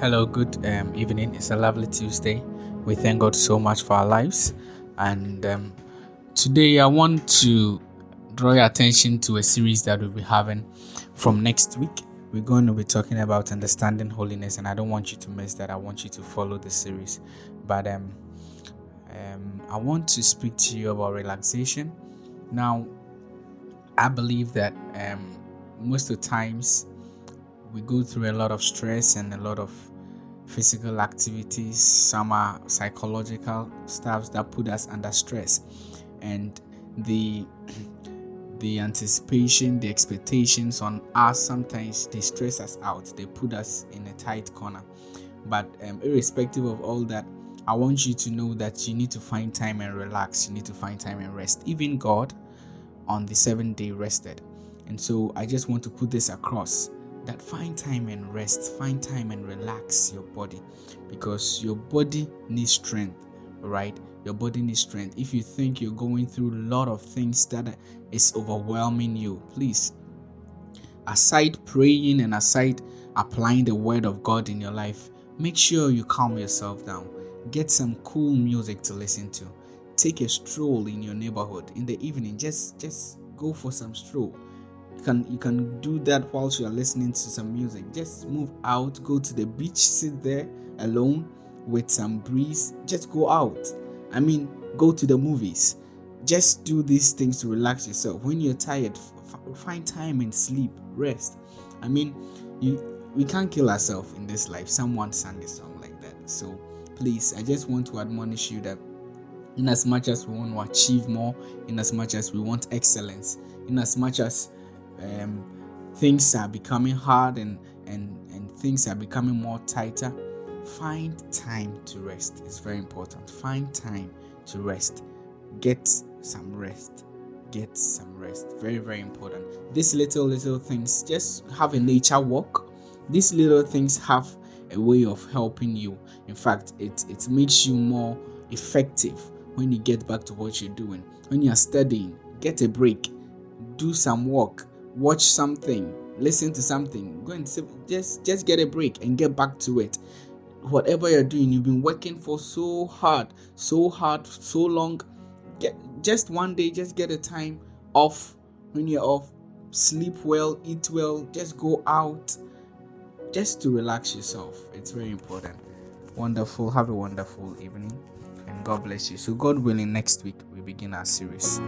Hello, good um, evening. It's a lovely Tuesday. We thank God so much for our lives. And um, today I want to draw your attention to a series that we'll be having from next week. We're going to be talking about understanding holiness, and I don't want you to miss that. I want you to follow the series. But um, um, I want to speak to you about relaxation. Now, I believe that um, most of the times we go through a lot of stress and a lot of physical activities some are psychological stuffs that put us under stress. And the the anticipation the expectations on us sometimes they stress us out they put us in a tight corner. But um, irrespective of all that i want you to know that you need to find time and relax you need to find time and rest. Even god on the seventh day rested. And so i just want to put this across that find time and rest, find time and relax your body because your body needs strength, right? Your body needs strength. If you think you're going through a lot of things that is overwhelming you, please, aside praying and aside applying the word of God in your life, make sure you calm yourself down. Get some cool music to listen to. Take a stroll in your neighborhood in the evening. Just just go for some stroll can you can do that whilst you are listening to some music. Just move out go to the beach sit there alone with some breeze. Just go out. I mean go to the movies. Just do these things to relax yourself. When you're tired f- find time and sleep rest. I mean you we can't kill ourselves in this life. Someone sang a song like that. So please i just want to admonish you that in as much as we want to achieve more in as much as we want excellence in as much as um, things are becoming hard and, and, and things are becoming more tighter, find time to rest. It's very important. Find time to rest. Get some rest. Get some rest. Very, very important. These little, little things, just have a nature walk. These little things have a way of helping you. In fact, it, it makes you more effective when you get back to what you're doing. When you're studying, get a break, do some work, watch something, listen to something, go and just just get a break and get back to it. Whatever you're doing, you've been working for so hard, so hard, so long. Get just one day, just get a time off. When you're off, sleep well, eat well, just go out, just to relax yourself. It's very important. Wonderful. Have a wonderful evening, and God bless you. So, God willing, next week we begin our series.